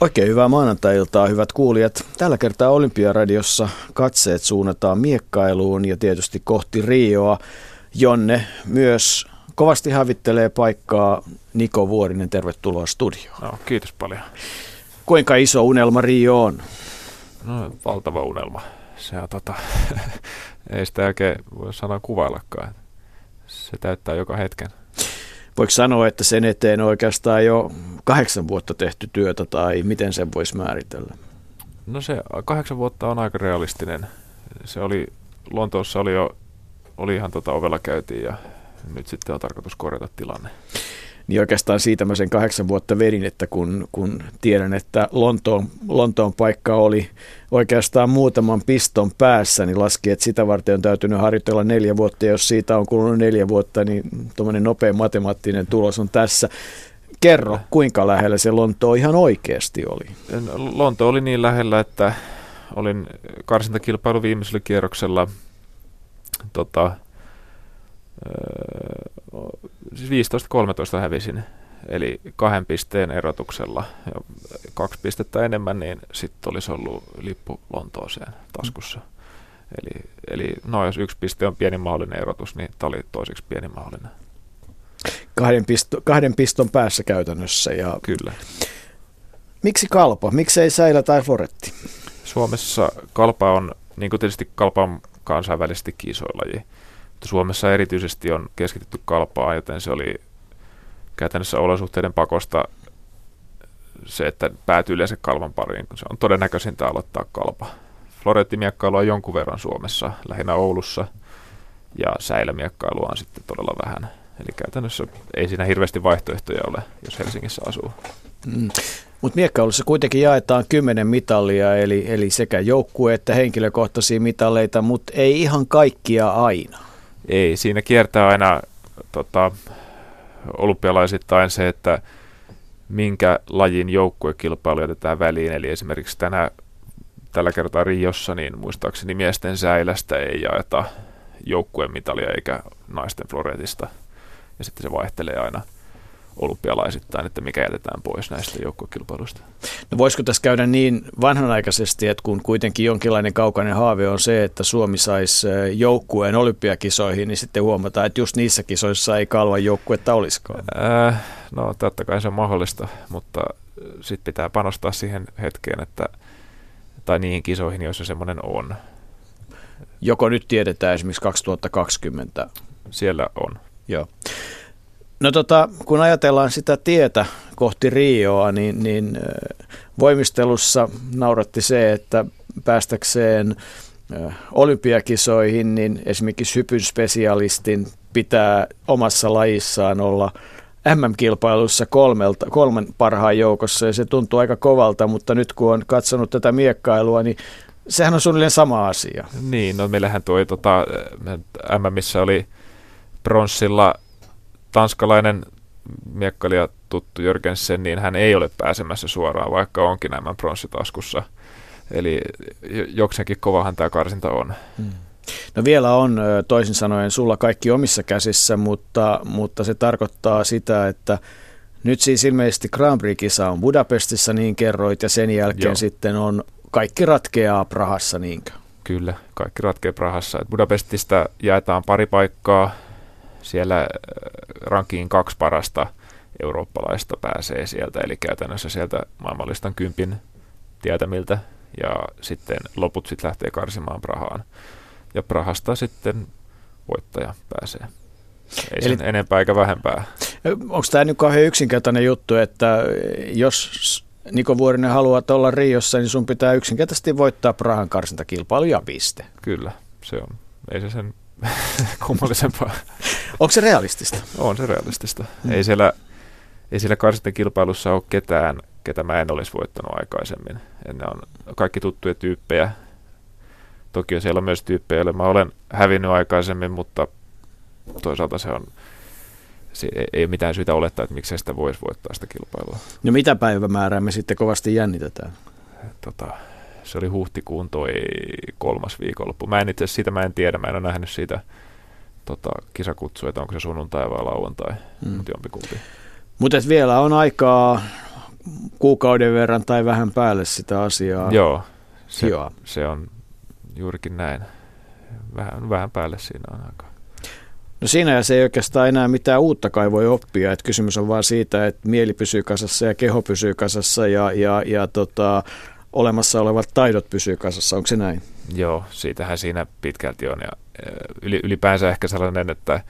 Oikein hyvää maanantai-iltaa, hyvät kuulijat. Tällä kertaa Olympiaradiossa katseet suunnataan miekkailuun ja tietysti kohti Rioa, jonne myös kovasti hävittelee paikkaa Niko Vuorinen. Tervetuloa studioon. No, kiitos paljon. Kuinka iso unelma Rio on? No, valtava unelma. Se on tota, ei sitä oikein voi sanoa kuvaillakaan. Se täyttää joka hetken voiko sanoa, että sen eteen oikeastaan jo kahdeksan vuotta tehty työtä tai miten sen voisi määritellä? No se kahdeksan vuotta on aika realistinen. Se oli, Lontoossa oli jo, oli ihan tota ovella käytiin ja nyt sitten on tarkoitus korjata tilanne niin oikeastaan siitä mä sen kahdeksan vuotta vedin, että kun, kun tiedän, että Lontoon, Lontoon paikka oli oikeastaan muutaman piston päässä, niin laski, että sitä varten on täytynyt harjoitella neljä vuotta. Ja jos siitä on kulunut neljä vuotta, niin tuommoinen nopea matemaattinen tulos on tässä. Kerro, kuinka lähellä se Lonto ihan oikeasti oli? Lonto oli niin lähellä, että olin karsintakilpailu viimeisellä kierroksella tota, siis 15-13 hävisin, eli kahden pisteen erotuksella. Ja kaksi pistettä enemmän, niin sitten olisi ollut lippu Lontooseen taskussa. Mm. Eli, eli no, jos yksi piste on pieni mahdollinen erotus, niin tämä oli toiseksi pieni mahdollinen. Kahden, pisto, kahden piston päässä käytännössä. Ja Kyllä. Miksi kalpa? Miksi ei säilä tai foretti? Suomessa kalpa on, niin kuin tietysti kalpa on kansainvälisesti kiisoilaji. Suomessa erityisesti on keskitytty kalpaan, joten se oli käytännössä olosuhteiden pakosta se, että päätyy yleensä kalvan pariin, kun se on todennäköisintä aloittaa kalpa. Florettimiekkailua on jonkun verran Suomessa, lähinnä Oulussa, ja säilämiekkailua on sitten todella vähän. Eli käytännössä ei siinä hirveästi vaihtoehtoja ole, jos Helsingissä asuu. Mm. Mutta miekkailussa kuitenkin jaetaan kymmenen mitalia, eli, eli sekä joukkue- että henkilökohtaisia mitaleita, mutta ei ihan kaikkia aina. Ei, siinä kiertää aina tota, olympialaisittain se, että minkä lajin joukkuekilpailu jätetään väliin. Eli esimerkiksi tänä, tällä kertaa Riossa, niin muistaakseni miesten säilästä ei jaeta joukkueen mitalia eikä naisten floretista. Ja sitten se vaihtelee aina olympialaisittain, että mikä jätetään pois näistä joukkuekilpailuista. No voisiko tässä käydä niin vanhanaikaisesti, että kun kuitenkin jonkinlainen kaukainen haave on se, että Suomi saisi joukkueen olympiakisoihin, niin sitten huomataan, että just niissä kisoissa ei kalvan joukkuetta olisikaan. Äh, no totta kai se on mahdollista, mutta sitten pitää panostaa siihen hetkeen, että, tai niihin kisoihin, joissa semmoinen on. Joko nyt tiedetään esimerkiksi 2020? Siellä on. Joo. No tota, kun ajatellaan sitä tietä kohti Rioa, niin, niin voimistelussa nauratti se, että päästäkseen olympiakisoihin, niin esimerkiksi hypyn spesialistin pitää omassa lajissaan olla MM-kilpailussa kolmelta, kolmen parhaan joukossa ja se tuntuu aika kovalta, mutta nyt kun on katsonut tätä miekkailua, niin sehän on suunnilleen sama asia. Niin, no meillähän tuo tota, MMissä oli pronssilla tanskalainen miekkailija tuttu Jörgensen, niin hän ei ole pääsemässä suoraan, vaikka onkin nämä pronssitaskussa. Eli jokseenkin kovahan tämä karsinta on. Hmm. No vielä on toisin sanoen sulla kaikki omissa käsissä, mutta, mutta se tarkoittaa sitä, että nyt siis ilmeisesti Grand Prix-kisa on Budapestissa, niin kerroit, ja sen jälkeen Joo. sitten on kaikki ratkeaa Prahassa, niinkö? Kyllä, kaikki ratkeaa Prahassa. Budapestista jaetaan pari paikkaa siellä äh, rankiin kaksi parasta eurooppalaista pääsee sieltä, eli käytännössä sieltä maailmanlistan kympin tietämiltä, ja sitten loput sitten lähtee karsimaan Prahaan. Ja Prahasta sitten voittaja pääsee. Ei Eli, sen enempää eikä vähempää. Onko tämä nyt kauhean yksinkertainen juttu, että jos Niko Vuorinen haluaa olla Riossa, niin sun pitää yksinkertaisesti voittaa Prahan karsintakilpailu ja piste. Kyllä, se on. Ei se sen kummallisempaa. Onko se realistista? On se realistista. Mm. Ei siellä, ei siellä kilpailussa ole ketään, ketä mä en olisi voittanut aikaisemmin. Ja ne on kaikki tuttuja tyyppejä. Toki on siellä myös tyyppejä, joille mä olen hävinnyt aikaisemmin, mutta toisaalta se on, se ei ole mitään syytä olettaa, että miksei sitä voisi voittaa sitä kilpailua. No mitä päivämäärää me sitten kovasti jännitetään? Tota, se oli huhtikuun toi kolmas viikonloppu. Mä en itse siitä mä en tiedä, mä en ole nähnyt siitä tota, kisakutsua, että onko se sunnuntai vai lauantai, mm. mutta jompikumpi. Mutta vielä on aikaa kuukauden verran tai vähän päälle sitä asiaa Joo, se, se on juurikin näin. Vähän, vähän päälle siinä on aika. No siinä ja se ei oikeastaan enää mitään uutta kai voi oppia. että kysymys on vaan siitä, että mieli pysyy kasassa ja keho pysyy kasassa ja, ja, ja tota, olemassa olevat taidot pysyy kasassa. Onko se näin? Joo, siitähän siinä pitkälti on. Ja ylipäänsä ehkä sellainen, että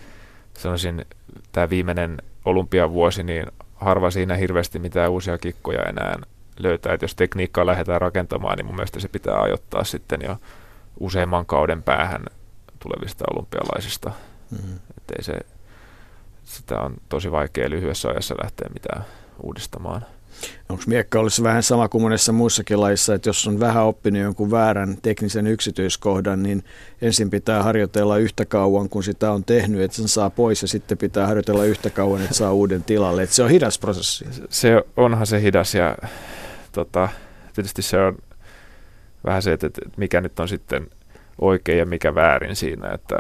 sanoisin tämä viimeinen olympiavuosi, niin harva siinä hirveästi mitään uusia kikkoja enää löytää. Että jos tekniikkaa lähdetään rakentamaan, niin mun mielestä se pitää ajoittaa sitten jo useamman kauden päähän tulevista olympialaisista. Mm-hmm. Että ei se, sitä on tosi vaikea lyhyessä ajassa lähteä mitään uudistamaan. Onko miekka olisi vähän sama kuin monessa muussakin laissa, että jos on vähän oppinut jonkun väärän teknisen yksityiskohdan, niin ensin pitää harjoitella yhtä kauan, kun sitä on tehnyt, että sen saa pois ja sitten pitää harjoitella yhtä kauan, että saa uuden tilalle. Että se on hidas prosessi. Se onhan se hidas ja tota, tietysti se on vähän se, että, mikä nyt on sitten oikein ja mikä väärin siinä, että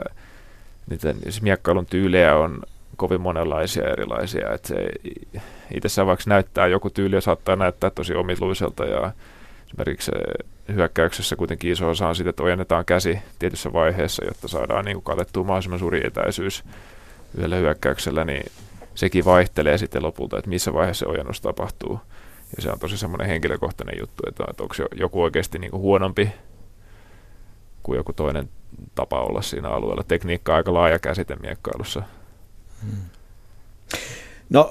niiden miekkailun tyylejä on kovin monenlaisia erilaisia. Että se itsessään vaikka näyttää joku tyyli ja saattaa näyttää tosi omituiselta ja esimerkiksi hyökkäyksessä kuitenkin iso osa on siitä, että ojennetaan käsi tietyssä vaiheessa, jotta saadaan niin katettua mahdollisimman suuri etäisyys yhdellä hyökkäyksellä, niin sekin vaihtelee sitten lopulta, että missä vaiheessa se ojennus tapahtuu. Ja se on tosi semmoinen henkilökohtainen juttu, että, että onko joku oikeasti niin kuin huonompi kuin joku toinen tapa olla siinä alueella. Tekniikka on aika laaja käsite miekkailussa. Hmm. No,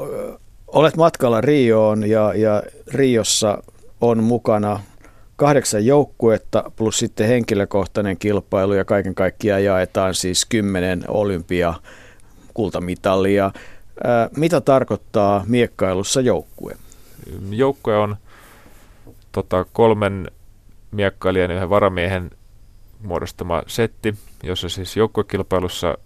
olet matkalla Rioon ja, ja Riossa on mukana kahdeksan joukkuetta plus sitten henkilökohtainen kilpailu ja kaiken kaikkiaan jaetaan siis kymmenen olympia kultamitalia. mitä tarkoittaa miekkailussa joukkue? Joukkue on tota, kolmen miekkailijan ja yhden varamiehen muodostama setti, jossa siis joukkuekilpailussa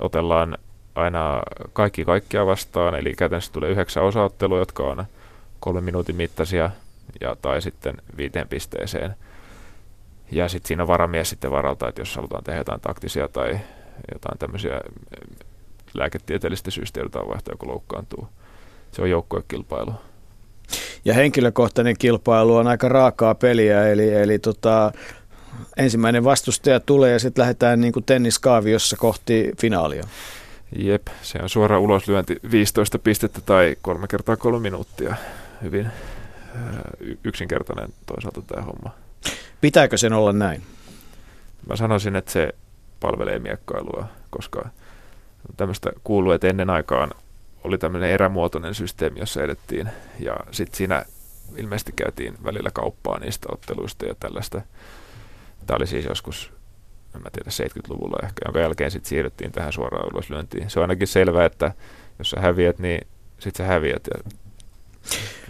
otellaan aina kaikki kaikkia vastaan, eli käytännössä tulee yhdeksän osaottelua, jotka on kolmen minuutin mittaisia ja, tai sitten viiteen pisteeseen. Ja sitten siinä varamies sitten varalta, että jos halutaan tehdä jotain taktisia tai jotain tämmöisiä lääketieteellistä syystä joudutaan vaihtaa, joku loukkaantuu. Se on joukkuekilpailu. Ja henkilökohtainen kilpailu on aika raakaa peliä, eli, eli tota, ensimmäinen vastustaja tulee ja sitten lähdetään niin kuin tenniskaaviossa kohti finaalia. Jep, se on suora uloslyönti 15 pistettä tai kolme kertaa kolme minuuttia. Hyvin yksinkertainen toisaalta tämä homma. Pitääkö sen olla näin? Mä sanoisin, että se palvelee miekkailua, koska tämmöistä kuuluu, että ennen aikaan oli tämmöinen erämuotoinen systeemi, jossa edettiin. Ja sitten siinä ilmeisesti käytiin välillä kauppaa niistä otteluista ja tällaista. Tämä oli siis joskus en mä tiedä, 70-luvulla ehkä, jonka jälkeen sitten siirryttiin tähän suoraan uloslyöntiin. Se on ainakin selvää, että jos sä häviät, niin sitten sä häviät ja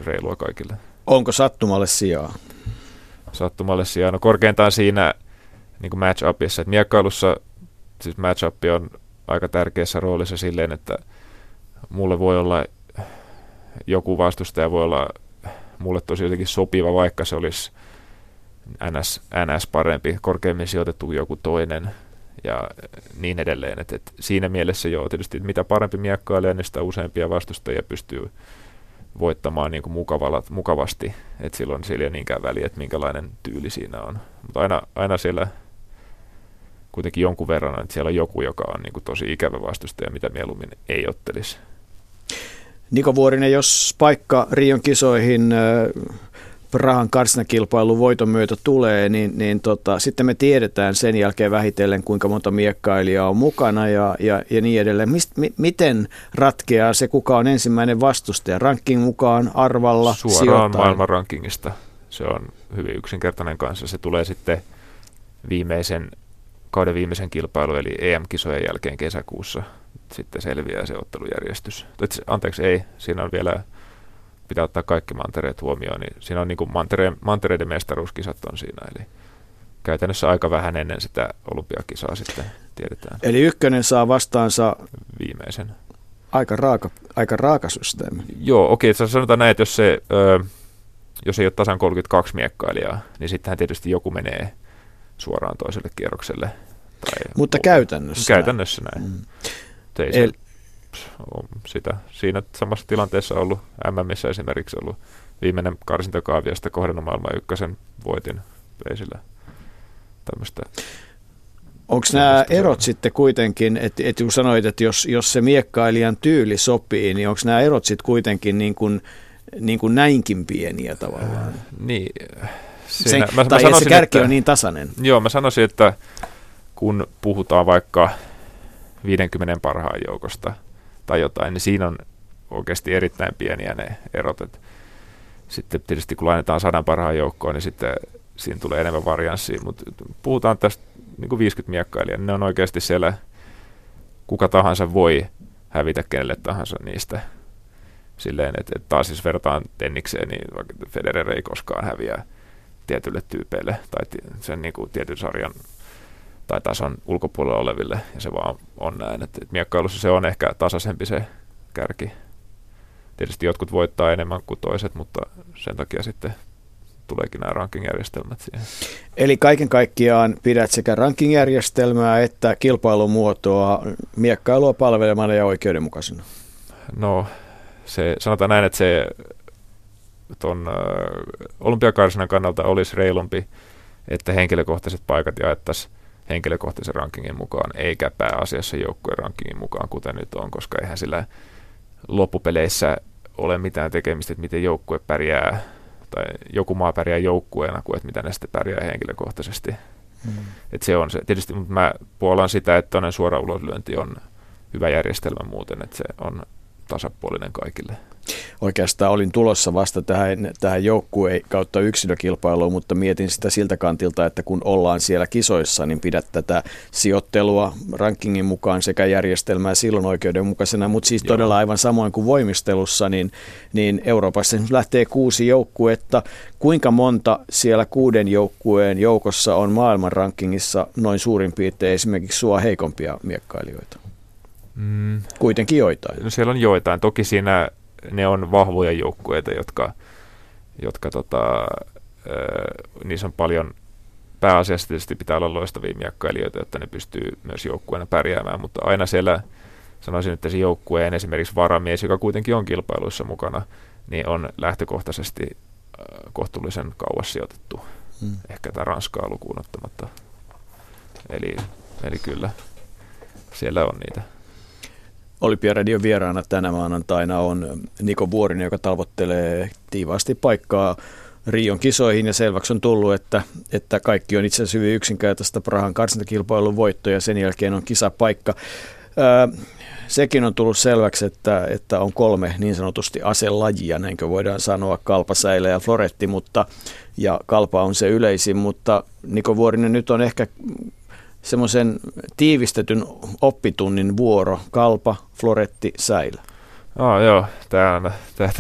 reilua kaikille. Onko sattumalle sijaa? Sattumalle sijaa. No korkeintaan siinä niin kuin match-upissa, että miekkailussa siis match-up on aika tärkeässä roolissa silleen, että mulle voi olla joku vastustaja voi olla mulle tosi jotenkin sopiva, vaikka se olisi NS, NS parempi, korkeammin sijoitettu joku toinen ja niin edelleen. Et, et siinä mielessä joo, tietysti mitä parempi miekkailija, niin sitä useampia vastustajia pystyy voittamaan niin kuin mukavalla, mukavasti, että silloin sillä ei niinkään väliä, että minkälainen tyyli siinä on. Mutta aina, aina siellä kuitenkin jonkun verran, että siellä on joku, joka on niin kuin tosi ikävä vastustaja, mitä mieluummin ei ottelisi. Niko Vuorinen, jos paikka Rion kisoihin Prahan karsinakilpailun voiton myötä tulee, niin, niin tota, sitten me tiedetään sen jälkeen vähitellen, kuinka monta miekkailijaa on mukana ja, ja, ja niin edelleen. Mist, mi, miten ratkeaa se, kuka on ensimmäinen vastustaja? Ranking mukaan, arvalla, Suoraan sijoittain? maailman rankingista. Se on hyvin yksinkertainen kanssa. Se tulee sitten viimeisen, kauden viimeisen kilpailu, eli EM-kisojen jälkeen kesäkuussa. Sitten selviää se ottelujärjestys. Anteeksi, ei. Siinä on vielä pitää ottaa kaikki mantereet huomioon, niin siinä on niin kuin mantere, mantereiden mestaruuskisat on siinä, eli käytännössä aika vähän ennen sitä olympiakisaa sitten tiedetään. Eli ykkönen saa vastaansa viimeisen. Aika raaka, aika raaka systeemi. Joo, okei, okay, sanotaan näin, että jos, se, ö, jos ei ole tasan 32 miekkailijaa, niin sittenhän tietysti joku menee suoraan toiselle kierrokselle. Tai Mutta käytännössä Käytännössä näin. näin. Mm. Eli, sitä, siinä samassa tilanteessa ollut MMissä esimerkiksi ollut viimeinen karsintakaaviasta kohdannut maailman ykkösen voitin veisillä tämmöistä. Onko nämä erot sitten kuitenkin, että et kun sanoit, että jos, jos se miekkailijan tyyli sopii, niin onko nämä erot sitten kuitenkin niin kuin, niin kuin näinkin pieniä tavallaan? Äh, niin. Siinä, Sen, mä, tai mä sanoisin, se kärki että, on niin tasainen. Joo, mä sanoisin, että kun puhutaan vaikka 50 parhaan joukosta tai jotain, niin siinä on oikeasti erittäin pieniä ne erot. Et sitten tietysti kun lainetaan sadan parhaan joukkoon, niin sitten siinä tulee enemmän varianssia, mutta puhutaan tästä niin kuin 50 miekkailijaa, niin ne on oikeasti siellä, kuka tahansa voi hävitä kenelle tahansa niistä. Silleen, että, että taas siis vertaan tennikseen, niin vaikka Federer ei koskaan häviä tietylle tyypeille tai sen niin kuin tietyn sarjan tai tason ulkopuolella oleville, ja se vaan on näin. Että, että miekkailussa se on ehkä tasaisempi se kärki. Tietysti jotkut voittaa enemmän kuin toiset, mutta sen takia sitten tuleekin nämä rankingjärjestelmät siihen. Eli kaiken kaikkiaan pidät sekä rankingjärjestelmää että kilpailumuotoa miekkailua palvelemana ja oikeudenmukaisena? No, se, sanotaan näin, että se tuon olympiakarsinan kannalta olisi reilumpi, että henkilökohtaiset paikat jaettaisiin henkilökohtaisen rankingin mukaan, eikä pääasiassa joukkueen rankingin mukaan, kuten nyt on, koska eihän sillä loppupeleissä ole mitään tekemistä, että miten joukkue pärjää tai joku maa pärjää joukkueena kuin että mitä ne sitten pärjää henkilökohtaisesti. Mm. Et se on se. Tietysti mutta mä puolan sitä, että toinen suora uloslyönti on hyvä järjestelmä muuten, että se on tasapuolinen kaikille. Oikeastaan olin tulossa vasta tähän, tähän joukkueen kautta yksilökilpailuun, mutta mietin sitä siltä kantilta, että kun ollaan siellä kisoissa, niin pidät tätä sijoittelua rankingin mukaan sekä järjestelmää silloin oikeudenmukaisena, mutta siis Joo. todella aivan samoin kuin voimistelussa, niin, niin Euroopassa lähtee kuusi joukkuetta. Kuinka monta siellä kuuden joukkueen joukossa on maailman rankingissa noin suurin piirtein esimerkiksi sua heikompia miekkailijoita? Mm. Kuitenkin joitain. No siellä on joitain. Toki siinä ne on vahvoja joukkueita, jotka, jotka tota, niissä on paljon pääasiassa tietysti pitää olla loistavia miekkailijoita, jotta ne pystyy myös joukkueena pärjäämään, mutta aina siellä sanoisin, että se joukkueen esimerkiksi varamies, joka kuitenkin on kilpailuissa mukana, niin on lähtökohtaisesti kohtuullisen kauas sijoitettu, hmm. ehkä tämä Ranskaa lukuun ottamatta. Eli, eli kyllä, siellä on niitä. Olympiaradion vieraana tänä maanantaina on Niko Vuorinen, joka talvottelee tiivaasti paikkaa Rion kisoihin. Ja selväksi on tullut, että, että kaikki on itse asiassa hyvin yksinkertaista. Prahan karsintakilpailun voitto ja sen jälkeen on kisapaikka. Ää, sekin on tullut selväksi, että, että on kolme niin sanotusti aselajia, näinkö voidaan sanoa, kalpa, säilä ja floretti, mutta, ja kalpa on se yleisin, mutta Niko Vuorinen nyt on ehkä semmoisen tiivistetyn oppitunnin vuoro, kalpa, floretti, säilö? Oh, joo, tämä on, tää,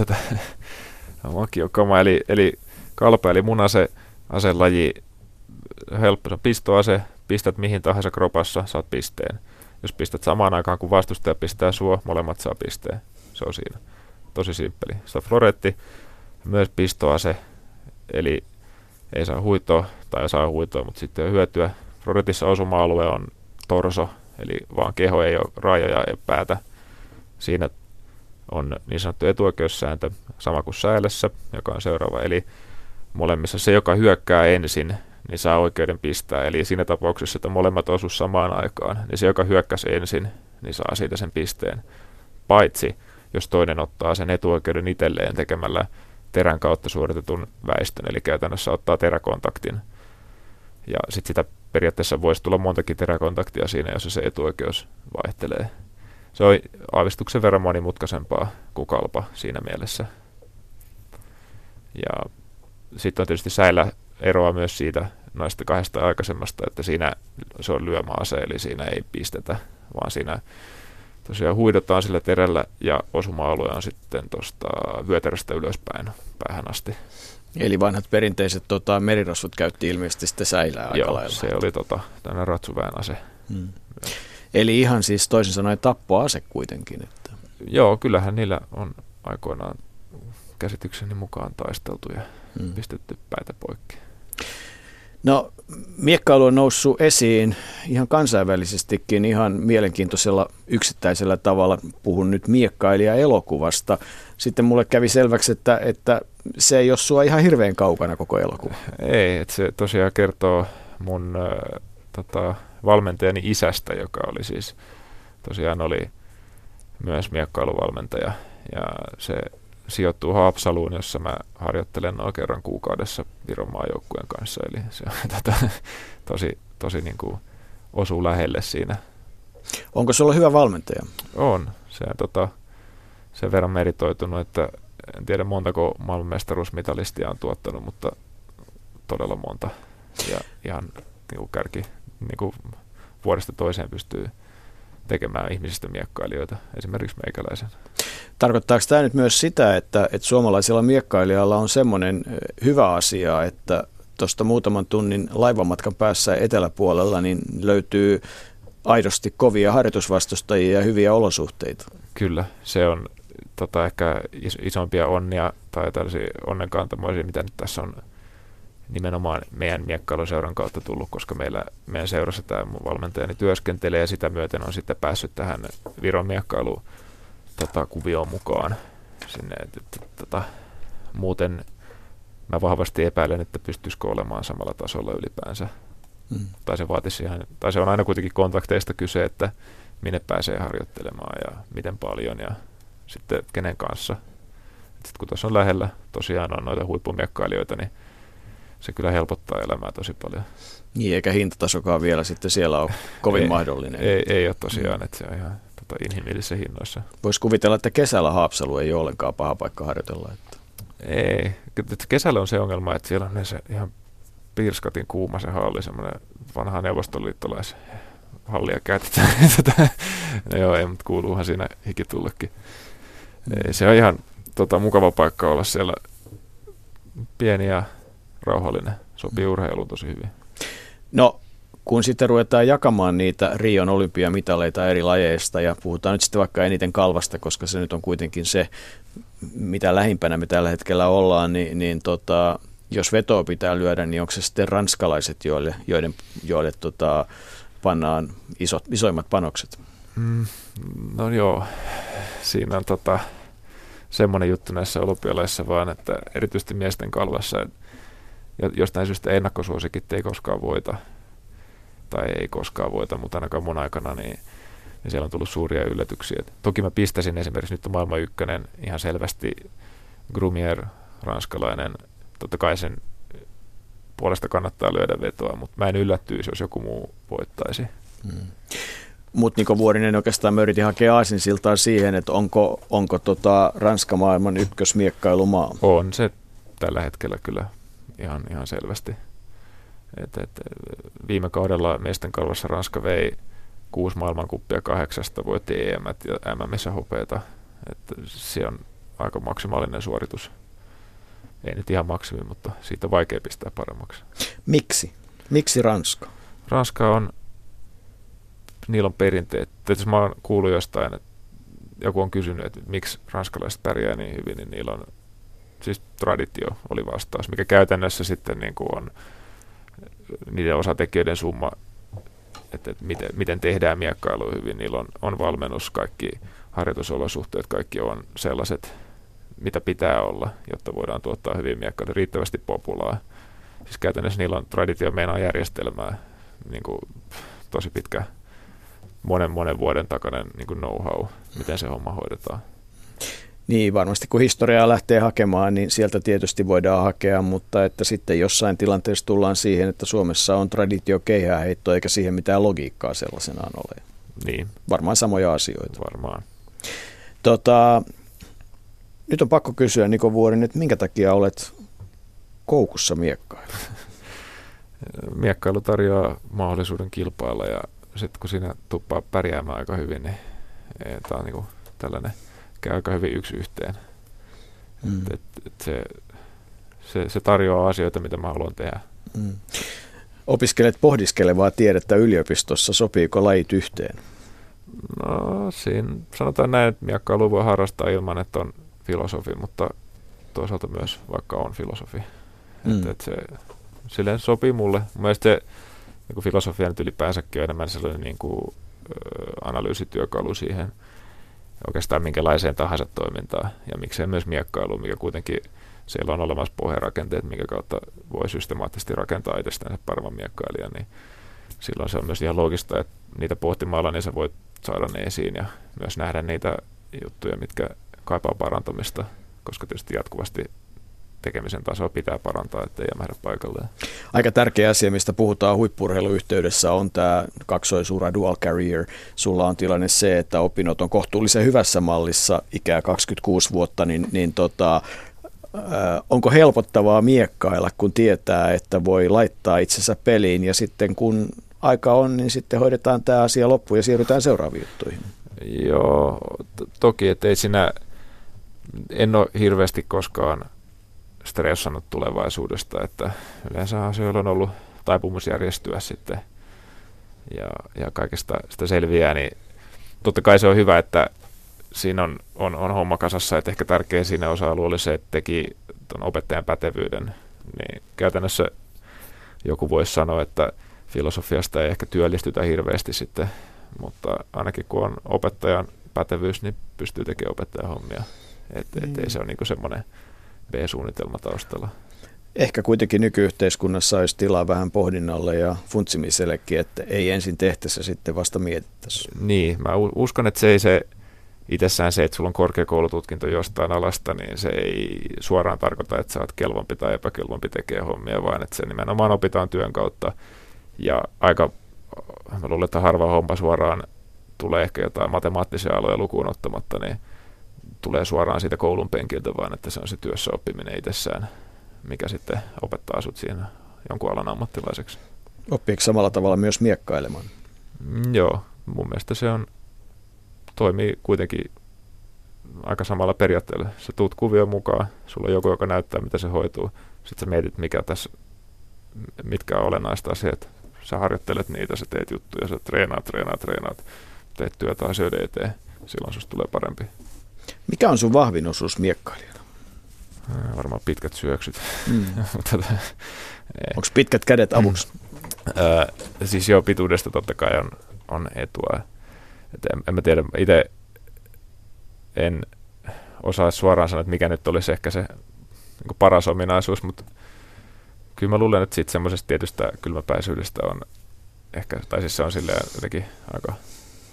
kama, eli, eli kalpa, eli mun ase, aselaji, helppo, se pistoase, pistät mihin tahansa kropassa, saat pisteen. Jos pistät samaan aikaan kuin vastustaja pistää sua, molemmat saa pisteen. Se on siinä. Tosi simppeli. Sitten floretti, myös pistoase, eli ei saa huitoa, tai saa huitoa, mutta sitten hyötyä Floretissa osuma-alue on torso, eli vaan keho ei ole rajoja ja päätä. Siinä on niin sanottu etuoikeussääntö, sama kuin säälessä, joka on seuraava. Eli molemmissa se, joka hyökkää ensin, niin saa oikeuden pistää. Eli siinä tapauksessa, että molemmat osu samaan aikaan, niin se, joka hyökkäsi ensin, niin saa siitä sen pisteen. Paitsi, jos toinen ottaa sen etuoikeuden itselleen tekemällä terän kautta suoritetun väistön, eli käytännössä ottaa teräkontaktin. Ja sitten sitä periaatteessa voisi tulla montakin teräkontaktia siinä, jos se etuoikeus vaihtelee. Se on aavistuksen verran monimutkaisempaa kuin kalpa siinä mielessä. Ja sitten on tietysti säillä eroa myös siitä noista kahdesta aikaisemmasta, että siinä se on lyömäase, eli siinä ei pistetä, vaan siinä tosiaan huidotaan sillä terällä ja osuma-alue on sitten tuosta vyötäröstä ylöspäin päähän asti. Eli vanhat perinteiset tota, merirosvot käytti ilmeisesti sitten säilää aika Joo, lailla. se oli tota, tämmöinen ratsuväen ase. Hmm. Eli ihan siis toisin sanoen tappoase kuitenkin. Että. Joo, kyllähän niillä on aikoinaan käsitykseni mukaan taisteltu ja hmm. pistetty päitä poikki. No Miekkailu on noussut esiin ihan kansainvälisestikin ihan mielenkiintoisella yksittäisellä tavalla. Puhun nyt miekkailija elokuvasta. Sitten mulle kävi selväksi, että, että se ei ole sua ihan hirveän kaukana koko elokuva. Ei, että se tosiaan kertoo mun äh, tota, valmentajani isästä, joka oli siis tosiaan oli myös miekkailuvalmentaja. Ja se sijoittuu Haapsaluun, jossa mä harjoittelen noin kerran kuukaudessa Viron maajoukkueen kanssa. Eli se on tota, tosi, tosi niin kuin osuu lähelle siinä. Onko sulla hyvä valmentaja? On. Se on tota, sen verran meritoitunut, että tiedä montako maailmanmestaruusmitalistia on tuottanut, mutta todella monta. Ja ihan niin kuin kärki niin kuin vuodesta toiseen pystyy tekemään ihmisistä miekkailijoita, esimerkiksi meikäläisen. Tarkoittaako tämä nyt myös sitä, että, että suomalaisilla miekkailijalla on semmoinen hyvä asia, että tuosta muutaman tunnin laivamatkan päässä eteläpuolella niin löytyy aidosti kovia harjoitusvastustajia ja hyviä olosuhteita? Kyllä, se on tota, ehkä isompia onnia tai tällaisia onnenkantamoisia, mitä nyt tässä on nimenomaan meidän miekkailuseuran kautta tullut, koska meillä, meidän seurassa tämä mun valmentajani työskentelee ja sitä myöten on sitten päässyt tähän Viron miekkailuun tota, kuvioon mukaan sinne. Et, et, et, tota, muuten mä vahvasti epäilen, että pystyisikö olemaan samalla tasolla ylipäänsä. Mm. Tai, se vaatisi ihan, tai se on aina kuitenkin kontakteista kyse, että minne pääsee harjoittelemaan ja miten paljon ja sitten kenen kanssa. Sitten kun tuossa on lähellä tosiaan on noita huippumiekkailijoita, niin se kyllä helpottaa elämää tosi paljon. Niin, eikä hintatasokaan vielä sitten siellä ole kovin ei, mahdollinen. Ei, ei ole tosiaan, että se on ihan tota, inhimillisissä hinnoissa. Voisi kuvitella, että kesällä Haapsalu ei ole ollenkaan paha paikka harjoitella. Että. Ei, kesällä on se ongelma, että siellä on se ihan pirskatin kuuma se halli, semmoinen vanha neuvostoliittolais hallia käytetään. no joo, ei, mutta kuuluuhan siinä hikitullekin. Se on ihan tota, mukava paikka olla siellä pieni ja rauhallinen. Sopii mm. urheiluun tosi hyvin. No, kun sitten ruvetaan jakamaan niitä Rion olympiamitaleita eri lajeista ja puhutaan nyt sitten vaikka eniten kalvasta, koska se nyt on kuitenkin se, mitä lähimpänä me tällä hetkellä ollaan, niin, niin tota, jos vetoa pitää lyödä, niin onko se sitten ranskalaiset, joille, joiden, joille tota, pannaan isot, isoimmat panokset? Mm, no joo, siinä on tota, semmoinen juttu näissä olympialaisissa vaan, että erityisesti miesten kalvassa, että jostain syystä ennakkosuosikit ei koskaan voita, tai ei koskaan voita, mutta ainakaan mun aikana, niin, niin siellä on tullut suuria yllätyksiä. Toki mä pistäisin esimerkiksi nyt maailman ykkönen ihan selvästi Grumier, ranskalainen, totta kai sen puolesta kannattaa lyödä vetoa, mutta mä en yllättyisi, jos joku muu voittaisi. Hmm. Mutta Niko Vuorinen oikeastaan mä yritin hakea aasinsiltaa siihen, että onko, onko tota Ranska maailman ykkösmiekkailumaa? On se tällä hetkellä kyllä ihan, ihan selvästi. Et, et, viime kaudella miesten kalvassa Ranska vei kuusi maailmankuppia kahdeksasta, voitti EM ja MMS hopeita. Et se on aika maksimaalinen suoritus. Ei nyt ihan maksimi, mutta siitä on vaikea pistää paremmaksi. Miksi? Miksi Ranska? Ranska on, niillä on perinteet. Jos mä oon kuullut jostain, että joku on kysynyt, että miksi ranskalaiset pärjää niin hyvin, niin niillä on siis traditio oli vastaus, mikä käytännössä sitten niin kuin on niiden osatekijöiden summa, että, että miten, miten tehdään miekkailu hyvin. Niillä on, on valmennus, kaikki harjoitusolosuhteet, kaikki on sellaiset, mitä pitää olla, jotta voidaan tuottaa hyvin miekkailu, riittävästi populaa. Siis käytännössä niillä on traditio meinaa järjestelmää, niin kuin tosi pitkä monen monen vuoden takainen niin kuin know-how, miten se homma hoidetaan. Niin, varmasti kun historiaa lähtee hakemaan, niin sieltä tietysti voidaan hakea, mutta että sitten jossain tilanteessa tullaan siihen, että Suomessa on traditio keihääheitto, eikä siihen mitään logiikkaa sellaisenaan ole. Niin. Varmaan samoja asioita. Varmaan. Tota, nyt on pakko kysyä Niko Vuorin, että minkä takia olet koukussa miekkailu? Miekkailu tarjoaa mahdollisuuden kilpailla ja sitten kun siinä tuppaa pärjäämään aika hyvin, niin tämä on niin tällainen – käy aika hyvin yksi yhteen. Mm. Et, et, et se, se, se tarjoaa asioita, mitä mä haluan tehdä. Mm. Opiskelet pohdiskelevaa tiedettä yliopistossa. Sopiiko lajit yhteen? No siinä sanotaan näin, että miakkailu voi harrastaa ilman, että on filosofi, mutta toisaalta myös vaikka on filosofi. Mm. Et, et se, silleen sopii mulle. Mielestäni se niin filosofia nyt ylipäänsäkin on enemmän sellainen niin kuin, analyysityökalu siihen oikeastaan minkälaiseen tahansa toimintaan ja miksei myös miekkailuun, mikä kuitenkin siellä on olemassa pohjarakenteet, minkä kautta voi systemaattisesti rakentaa itsestään paremman miekkailijan, niin silloin se on myös ihan loogista, että niitä pohtimalla niin sä voit saada ne esiin ja myös nähdä niitä juttuja, mitkä kaipaa parantamista, koska tietysti jatkuvasti tekemisen tasoa pitää parantaa, ettei jämähdä paikalleen. Aika tärkeä asia, mistä puhutaan huippurheiluyhteydessä, on tämä kaksoisura dual career. Sulla on tilanne se, että opinnot on kohtuullisen hyvässä mallissa, ikää 26 vuotta, niin, niin tota, onko helpottavaa miekkailla, kun tietää, että voi laittaa itsensä peliin ja sitten kun aika on, niin sitten hoidetaan tämä asia loppuun ja siirrytään seuraaviin juttuihin. Joo, to- toki, että ei siinä, en ole hirveästi koskaan stressannut tulevaisuudesta, että yleensä asioilla on ollut taipumus järjestyä sitten. Ja, ja kaikesta sitä selviää, niin totta kai se on hyvä, että siinä on, on, on homma kasassa, että ehkä tärkein siinä osa-alue oli se, että teki tuon opettajan pätevyyden, niin käytännössä joku voisi sanoa, että filosofiasta ei ehkä työllistytä hirveästi sitten, mutta ainakin kun on opettajan pätevyys, niin pystyy tekemään opettajan hommia. Että et ei se ole niinku semmoinen B-suunnitelma taustalla. Ehkä kuitenkin nykyyhteiskunnassa olisi tilaa vähän pohdinnalle ja funtsimisellekin, että ei ensin tehtäisi sitten vasta mietittäisi. Niin, mä uskon, että se ei se itsessään se, että sulla on korkeakoulututkinto jostain alasta, niin se ei suoraan tarkoita, että sä oot kelvompi tai epäkelvompi tekee hommia, vaan että se nimenomaan opitaan työn kautta. Ja aika, mä luulen, että harva homma suoraan tulee ehkä jotain matemaattisia aloja lukuun ottamatta, niin tulee suoraan siitä koulun penkiltä, vaan että se on se työssä oppiminen itsessään, mikä sitten opettaa sut siinä jonkun alan ammattilaiseksi. Oppiiko samalla tavalla myös miekkailemaan? Mm, joo, mun mielestä se on, toimii kuitenkin aika samalla periaatteella. Sä tuut kuvioon mukaan, sulla on joku, joka näyttää, mitä se hoituu. Sitten sä mietit, mikä tässä, mitkä on olennaista asiat. Sä harjoittelet niitä, sä teet juttuja, sä treenaat, treenaat, treenaat, teet työtä asioiden eteen. Silloin susta tulee parempi. Mikä on sun vahvin osuus miekkailijana? Varmaan pitkät syöksyt. Mm. Onko pitkät kädet avuksi? Öö, siis joo, pituudesta totta kai on, on etua. Et en, en mä tiedä, itse en osaa suoraan sanoa, että mikä nyt olisi ehkä se niin paras ominaisuus, mutta kyllä mä luulen, että sitten semmoisesta tietystä kylmäpäisyydestä on ehkä, tai siis se on silleen jotenkin aika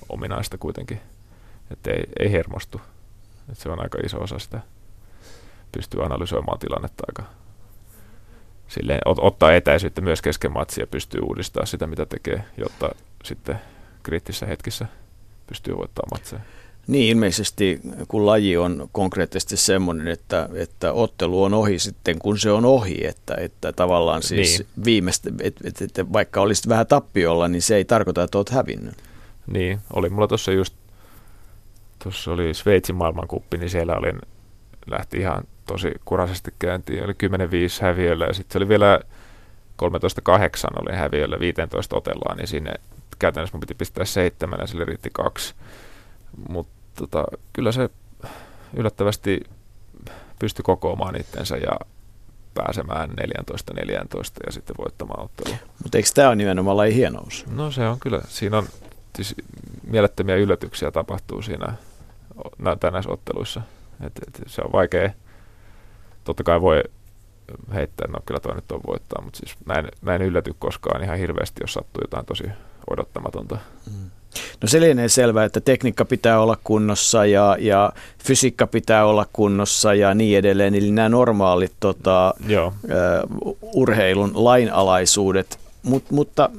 ominaista kuitenkin, että ei, ei hermostu. Että se on aika iso osa sitä. Pystyy analysoimaan tilannetta aika silleen, ot, ottaa etäisyyttä myös kesken matsia ja pystyy uudistamaan sitä, mitä tekee, jotta sitten kriittisissä hetkissä pystyy voittamaan matseja. Niin, ilmeisesti kun laji on konkreettisesti semmoinen, että, että ottelu on ohi sitten, kun se on ohi, että, että tavallaan siis niin. viimeistä, että, että, että vaikka olisit vähän tappiolla, niin se ei tarkoita, että olet hävinnyt. Niin, oli mulla tuossa just tuossa oli Sveitsin maailmankuppi, niin siellä olin, lähti ihan tosi kuraisesti käyntiin. Oli 10-5 häviöllä ja sitten se oli vielä 13-8 oli häviöllä 15 otellaan, niin sinne käytännössä mun piti pistää seitsemän ja sille riitti kaksi. Mutta tota, kyllä se yllättävästi pystyi kokoamaan itsensä ja pääsemään 14-14 ja sitten voittamaan ottelu. Mutta eikö tämä ole nimenomaan laji hienous? No se on kyllä. Siinä on siis mielettömiä yllätyksiä tapahtuu siinä näissä otteluissa. Et, et se on vaikea. Totta kai voi heittää, no kyllä toi nyt on voittaa, mutta siis mä en, mä en ylläty koskaan ihan hirveästi, jos sattuu jotain tosi odottamatonta. Mm. No se lienee selvää, että tekniikka pitää olla kunnossa ja, ja fysiikka pitää olla kunnossa ja niin edelleen. Eli nämä normaalit tota, Joo. Uh, urheilun lainalaisuudet. Mut, mutta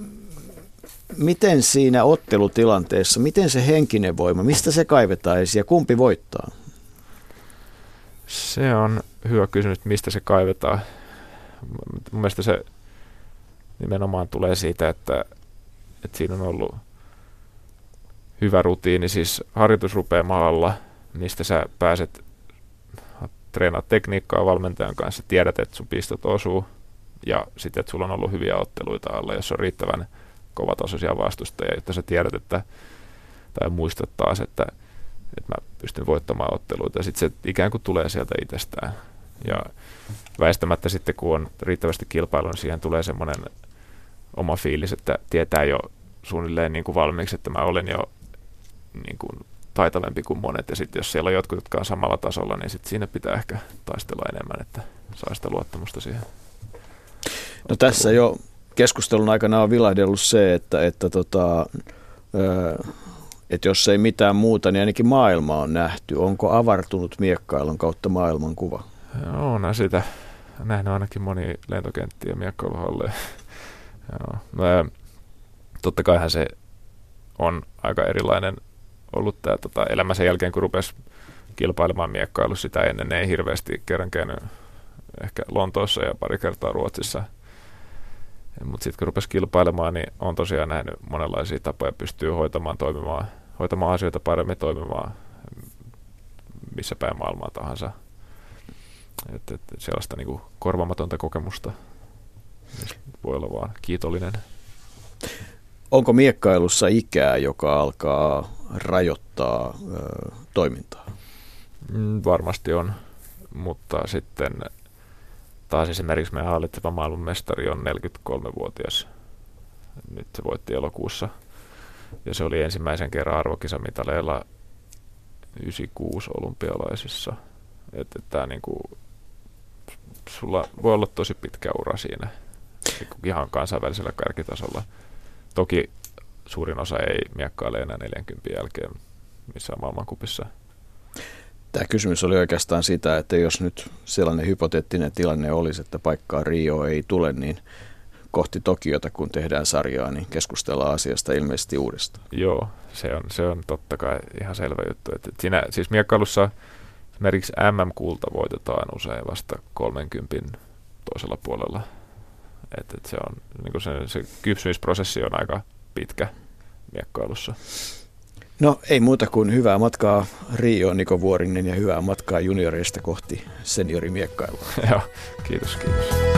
miten siinä ottelutilanteessa, miten se henkinen voima, mistä se kaivetaan ja kumpi voittaa? Se on hyvä kysymys, mistä se kaivetaan. Mun mielestä se nimenomaan tulee siitä, että, että siinä on ollut hyvä rutiini, siis harjoitus rupeaa maalla, mistä sä pääset treenaa tekniikkaa valmentajan kanssa, tiedät, että sun pistot osuu ja sitten, että sulla on ollut hyviä otteluita alla, jos on riittävän kovatasoisia vastustajia, jotta sä tiedät, että, tai muistat taas, että, että mä pystyn voittamaan otteluita. Ja sitten se ikään kuin tulee sieltä itsestään. Ja väistämättä sitten, kun on riittävästi kilpailu, niin siihen tulee semmoinen oma fiilis, että tietää jo suunnilleen niin kuin valmiiksi, että mä olen jo niin kuin taitavampi kuin monet. Ja sitten jos siellä on jotkut, jotka on samalla tasolla, niin sitten siinä pitää ehkä taistella enemmän, että saa sitä luottamusta siihen. No tässä jo keskustelun aikana on vilahdellut se, että, että, tota, että jos ei mitään muuta, niin ainakin maailma on nähty. Onko avartunut miekkailun kautta maailmankuva? On sitä nähnyt ainakin moni lentokenttiä miekkailuhalleja. Joo. No, totta kaihan se on aika erilainen ollut tämä tota, elämä sen jälkeen, kun rupesi kilpailemaan miekkailu sitä ennen. ei hirveästi kerran käynyt ehkä Lontoossa ja pari kertaa Ruotsissa. Mutta sitten kun rupesi kilpailemaan, niin on tosiaan nähnyt monenlaisia tapoja pystyy hoitamaan, toimimaan, hoitamaan asioita paremmin, toimimaan missä päin maailmaa tahansa. Et, et, sellaista niinku korvaamatonta kokemusta voi olla vaan kiitollinen. Onko miekkailussa ikää, joka alkaa rajoittaa ö, toimintaa? Mm, varmasti on, mutta sitten taas esimerkiksi meidän hallitseva maailmanmestari on 43-vuotias. Nyt se voitti elokuussa. Ja se oli ensimmäisen kerran arvokisamitaleilla 96 olympialaisissa. Että tämä niinku, sulla voi olla tosi pitkä ura siinä ihan kansainvälisellä kärkitasolla. Toki suurin osa ei miekkaile enää 40 jälkeen missään maailmankupissa. Tämä kysymys oli oikeastaan sitä, että jos nyt sellainen hypoteettinen tilanne olisi, että paikkaa Rio ei tule, niin kohti Tokiota, kun tehdään sarjaa, niin keskustellaan asiasta ilmeisesti uudestaan. Joo, se on, se on totta kai ihan selvä juttu. Että siinä, siis miekkailussa esimerkiksi MM-kulta voitetaan usein vasta 30 toisella puolella. Et, et se, on, niin se, se kypsymisprosessi on aika pitkä miekkailussa. No ei muuta kuin hyvää matkaa Rio Niko Vuorinen ja hyvää matkaa junioreista kohti seniorimiekkailua. Joo, kiitos, kiitos.